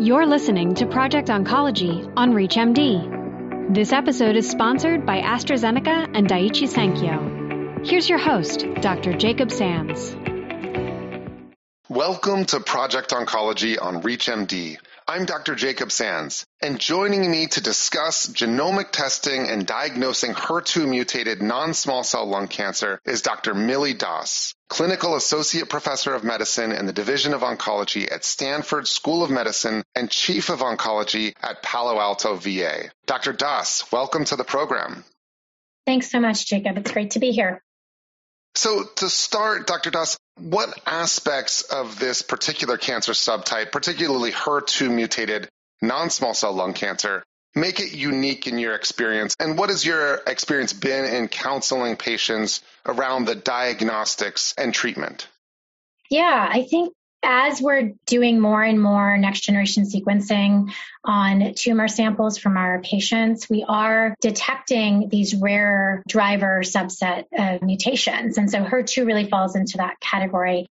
You're listening to Project Oncology on ReachMD. This episode is sponsored by AstraZeneca and Daiichi Sankyo. Here's your host, Dr. Jacob Sands. Welcome to Project Oncology on ReachMD. I'm Dr. Jacob Sands, and joining me to discuss genomic testing and diagnosing HER2 mutated non-small cell lung cancer is Dr. Millie Das, Clinical Associate Professor of Medicine in the Division of Oncology at Stanford School of Medicine and Chief of Oncology at Palo Alto VA. Dr. Das, welcome to the program. Thanks so much, Jacob. It's great to be here. So to start, Dr. Das, what aspects of this particular cancer subtype, particularly HER2 mutated non-small cell lung cancer, make it unique in your experience? And what has your experience been in counseling patients around the diagnostics and treatment? Yeah, I think as we're doing more and more next generation sequencing on tumor samples from our patients, we are detecting these rare driver subset of mutations. And so HER2 really falls into that category.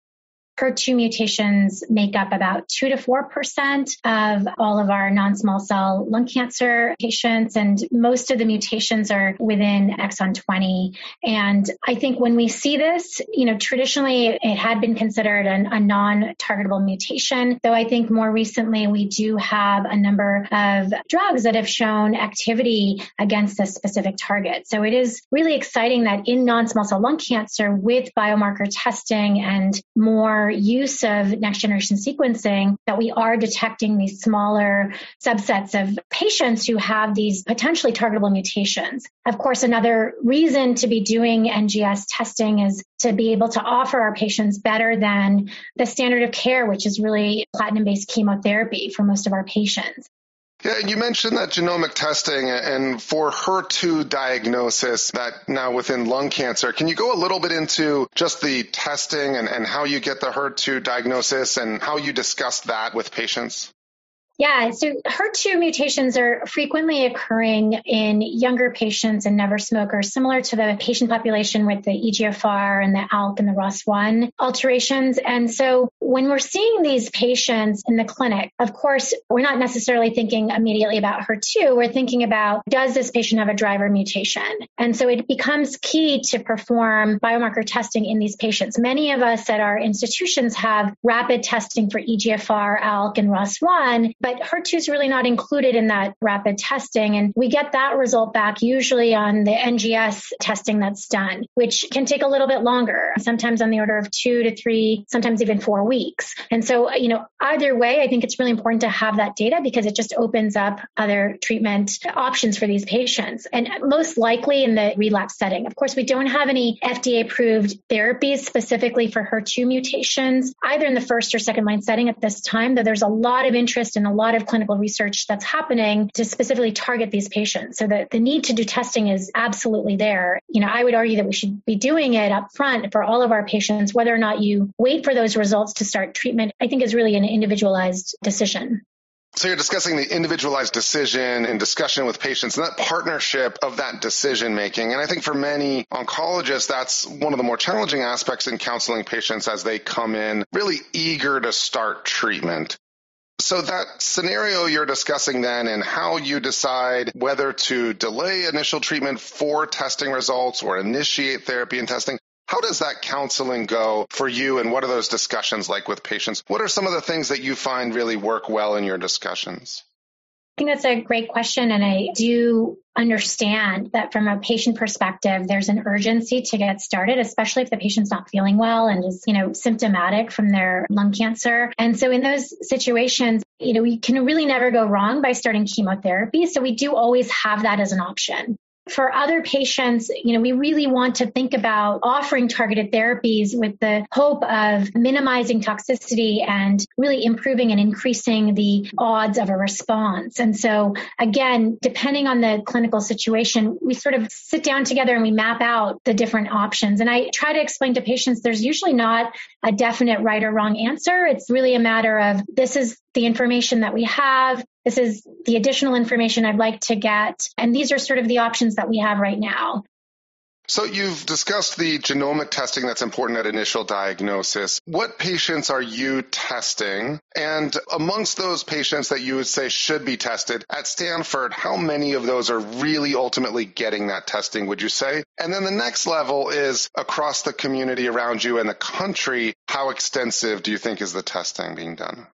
HER2 mutations make up about 2 to 4% of all of our non-small cell lung cancer patients, and most of the mutations are within exon 20. And I think when we see this, you know, traditionally it had been considered an, a non-targetable mutation, though I think more recently we do have a number of drugs that have shown activity against this specific target. So it is really exciting that in non-small cell lung cancer with biomarker testing and more use of next generation sequencing that we are detecting these smaller subsets of patients who have these potentially targetable mutations. Of course, another reason to be doing NGS testing is to be able to offer our patients better than the standard of care, which is really platinum based chemotherapy for most of our patients. Yeah, you mentioned that genomic testing and for HER2 diagnosis that now within lung cancer, can you go a little bit into just the testing and, and how you get the HER2 diagnosis and how you discuss that with patients? Yeah, so HER2 mutations are frequently occurring in younger patients and never smokers, similar to the patient population with the EGFR and the ALK and the ROS1 alterations. And so when we're seeing these patients in the clinic, of course, we're not necessarily thinking immediately about HER2. We're thinking about does this patient have a driver mutation? And so it becomes key to perform biomarker testing in these patients. Many of us at our institutions have rapid testing for EGFR, ALK, and ROS1 but HER2 is really not included in that rapid testing. And we get that result back usually on the NGS testing that's done, which can take a little bit longer, sometimes on the order of two to three, sometimes even four weeks. And so, uh, you know, either way, I think it's really important to have that data because it just opens up other treatment options for these patients. And most likely in the relapse setting. Of course, we don't have any FDA approved therapies specifically for HER2 mutations, either in the first or second line setting at this time, though there's a lot of interest in a lot of clinical research that's happening to specifically target these patients. So the, the need to do testing is absolutely there. You know, I would argue that we should be doing it up front for all of our patients, whether or not you wait for those results to start treatment, I think is really an individualized decision. So you're discussing the individualized decision and discussion with patients and that partnership of that decision making. And I think for many oncologists, that's one of the more challenging aspects in counseling patients as they come in really eager to start treatment. So that scenario you're discussing then and how you decide whether to delay initial treatment for testing results or initiate therapy and testing, how does that counseling go for you and what are those discussions like with patients? What are some of the things that you find really work well in your discussions? I think that's a great question. And I do understand that from a patient perspective, there's an urgency to get started, especially if the patient's not feeling well and is, you know, symptomatic from their lung cancer. And so in those situations, you know, we can really never go wrong by starting chemotherapy. So we do always have that as an option. For other patients, you know, we really want to think about offering targeted therapies with the hope of minimizing toxicity and really improving and increasing the odds of a response. And so again, depending on the clinical situation, we sort of sit down together and we map out the different options. And I try to explain to patients there's usually not a definite right or wrong answer. It's really a matter of this is the information that we have. This is the additional information I'd like to get. And these are sort of the options that we have right now. So you've discussed the genomic testing that's important at initial diagnosis. What patients are you testing? And amongst those patients that you would say should be tested at Stanford, how many of those are really ultimately getting that testing, would you say? And then the next level is across the community around you and the country, how extensive do you think is the testing being done?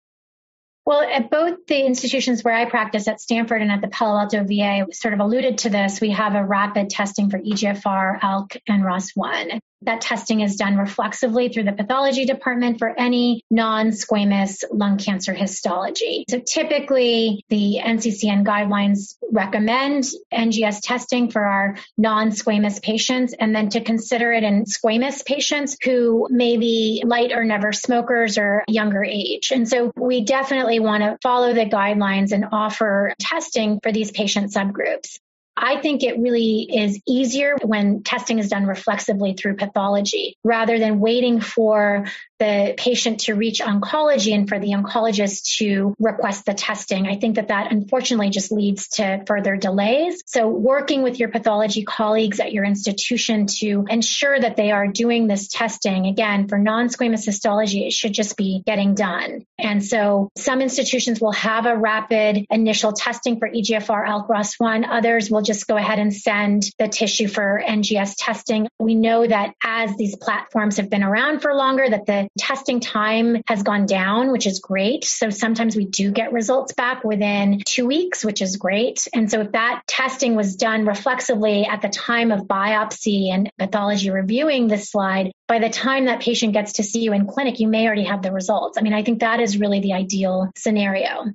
Well, at both the institutions where I practice at Stanford and at the Palo Alto VA, sort of alluded to this, we have a rapid testing for EGFR, ALK, and ROS1. That testing is done reflexively through the pathology department for any non-squamous lung cancer histology. So typically the NCCN guidelines recommend NGS testing for our non-squamous patients and then to consider it in squamous patients who may be light or never smokers or younger age. And so we definitely want to follow the guidelines and offer testing for these patient subgroups. I think it really is easier when testing is done reflexively through pathology rather than waiting for the patient to reach oncology and for the oncologist to request the testing. I think that that unfortunately just leads to further delays. So working with your pathology colleagues at your institution to ensure that they are doing this testing, again, for non-squamous histology, it should just be getting done. And so some institutions will have a rapid initial testing for EGFR, ALK, ROS1. Others will just go ahead and send the tissue for NGS testing. We know that as these platforms have been around for longer, that the testing time has gone down, which is great. So sometimes we do get results back within two weeks, which is great. And so if that testing was done reflexively at the time of biopsy and pathology reviewing this slide, by the time that patient gets to see you in clinic, you may already have the results. I mean, I think that is really the ideal scenario.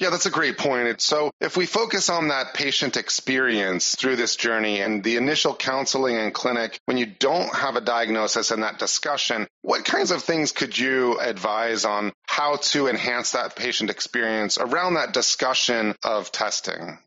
Yeah, that's a great point. So if we focus on that patient experience through this journey and the initial counseling and clinic, when you don't have a diagnosis and that discussion, what kinds of things could you advise on how to enhance that patient experience around that discussion of testing?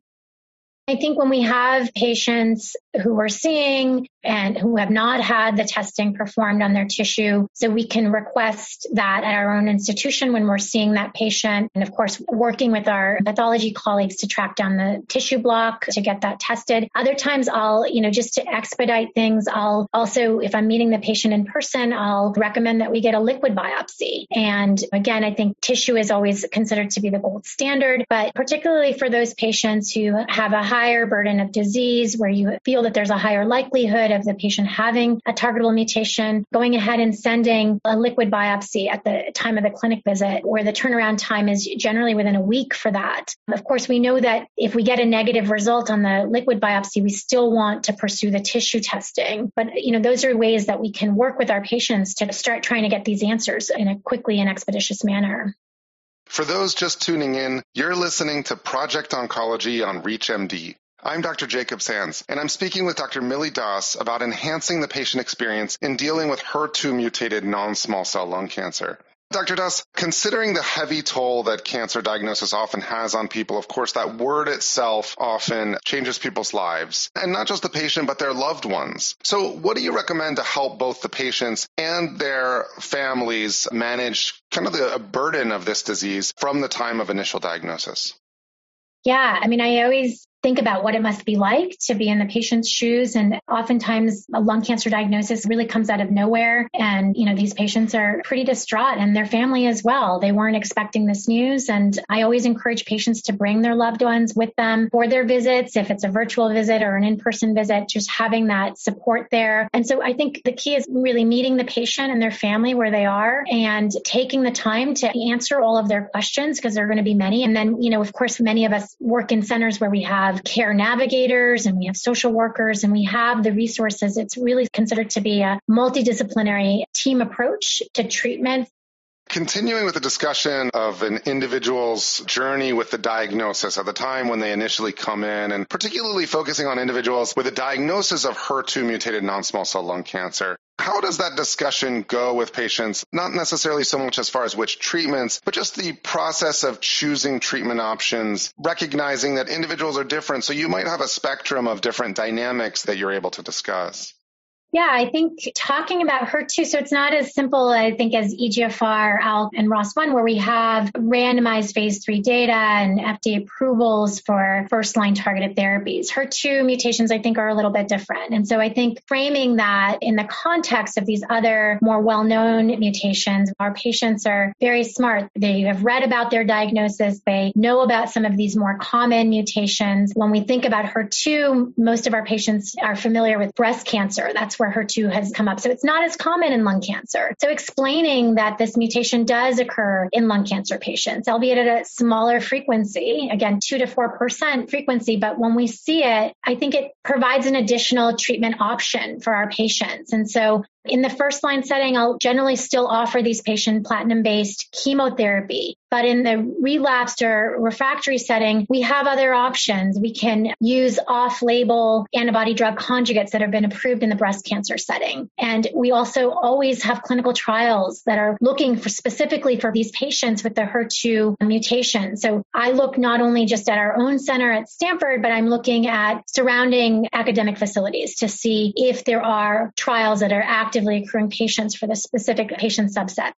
I think when we have patients who we're seeing and who have not had the testing performed on their tissue. So we can request that at our own institution when we're seeing that patient. And of course, working with our pathology colleagues to track down the tissue block to get that tested. Other times I'll, you know, just to expedite things, I'll also, if I'm meeting the patient in person, I'll recommend that we get a liquid biopsy. And again, I think tissue is always considered to be the gold standard, but particularly for those patients who have a higher burden of disease where you feel that there's a higher likelihood of the patient having a targetable mutation, going ahead and sending a liquid biopsy at the time of the clinic visit, where the turnaround time is generally within a week for that. Of course, we know that if we get a negative result on the liquid biopsy, we still want to pursue the tissue testing. But, you know, those are ways that we can work with our patients to start trying to get these answers in a quickly and expeditious manner. For those just tuning in, you're listening to Project Oncology on ReachMD. I'm Dr. Jacob Sands, and I'm speaking with Dr. Millie Das about enhancing the patient experience in dealing with HER2 mutated non-small cell lung cancer. Dr. Das, considering the heavy toll that cancer diagnosis often has on people, of course, that word itself often changes people's lives. And not just the patient, but their loved ones. So what do you recommend to help both the patients and their families manage kind of the burden of this disease from the time of initial diagnosis? Yeah, I mean, I always think about what it must be like to be in the patient's shoes. And oftentimes a lung cancer diagnosis really comes out of nowhere. And, you know, these patients are pretty distraught and their family as well. They weren't expecting this news. And I always encourage patients to bring their loved ones with them for their visits. If it's a virtual visit or an in-person visit, just having that support there. And so I think the key is really meeting the patient and their family where they are and taking the time to answer all of their questions because there are going to be many. And then, you know, of course, many of us work in centers where we have have care navigators and we have social workers and we have the resources. It's really considered to be a multidisciplinary team approach to treatment Continuing with the discussion of an individual's journey with the diagnosis at the time when they initially come in, and particularly focusing on individuals with a diagnosis of HER2 mutated non-small cell lung cancer, how does that discussion go with patients? Not necessarily so much as far as which treatments, but just the process of choosing treatment options, recognizing that individuals are different. So you might have a spectrum of different dynamics that you're able to discuss. Yeah, I think talking about HER2, so it's not as simple, I think, as EGFR, ALK, and ROS1, where we have randomized phase three data and FDA approvals for first line targeted therapies. HER2 mutations, I think, are a little bit different. And so I think framing that in the context of these other more well known mutations, our patients are very smart. They have read about their diagnosis, they know about some of these more common mutations. When we think about HER2, most of our patients are familiar with breast cancer. That's where HER2 has come up. So it's not as common in lung cancer. So explaining that this mutation does occur in lung cancer patients, albeit at a smaller frequency, again, two to 4% frequency. But when we see it, I think it provides an additional treatment option for our patients. And so in the first line setting, I'll generally still offer these patients platinum based chemotherapy. But in the relapsed or refractory setting, we have other options. We can use off label antibody drug conjugates that have been approved in the breast cancer setting. And we also always have clinical trials that are looking for specifically for these patients with the HER2 mutation. So I look not only just at our own center at Stanford, but I'm looking at surrounding academic facilities to see if there are trials that are actively accruing patients for the specific patient subset.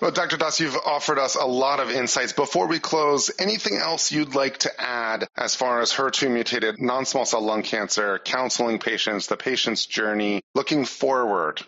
Well, Dr. Das, you've offered us a lot of insights. Before we close, anything else you'd like to add as far as HER2 mutated non-small cell lung cancer, counseling patients, the patient's journey, looking forward?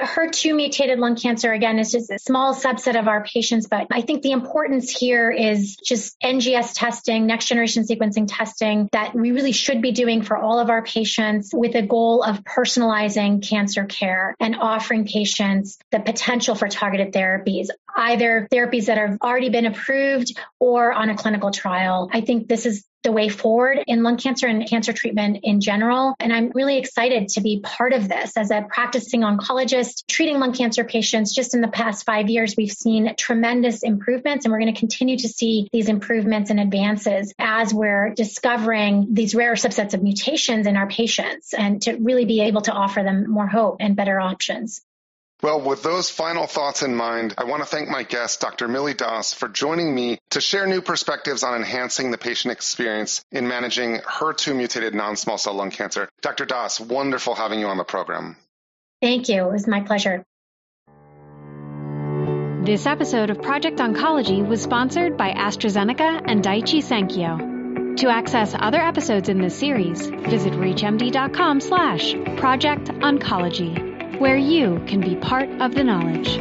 HER2 mutated lung cancer, again, is just a small subset of our patients, but I think the importance here is just NGS testing, next generation sequencing testing that we really should be doing for all of our patients with a goal of personalizing cancer care and offering patients the potential for targeted therapies, either therapies that have already been approved or on a clinical trial. I think this is the way forward in lung cancer and cancer treatment in general. And I'm really excited to be part of this as a practicing oncologist treating lung cancer patients. Just in the past five years, we've seen tremendous improvements and we're going to continue to see these improvements and advances as we're discovering these rare subsets of mutations in our patients and to really be able to offer them more hope and better options. Well, with those final thoughts in mind, I want to thank my guest, Dr. Millie Das, for joining me to share new perspectives on enhancing the patient experience in managing HER2 mutated non-small cell lung cancer. Dr. Das, wonderful having you on the program. Thank you. It was my pleasure. This episode of Project Oncology was sponsored by AstraZeneca and Daiichi Sankyo. To access other episodes in this series, visit reachmd.com slash Project Oncology where you can be part of the knowledge.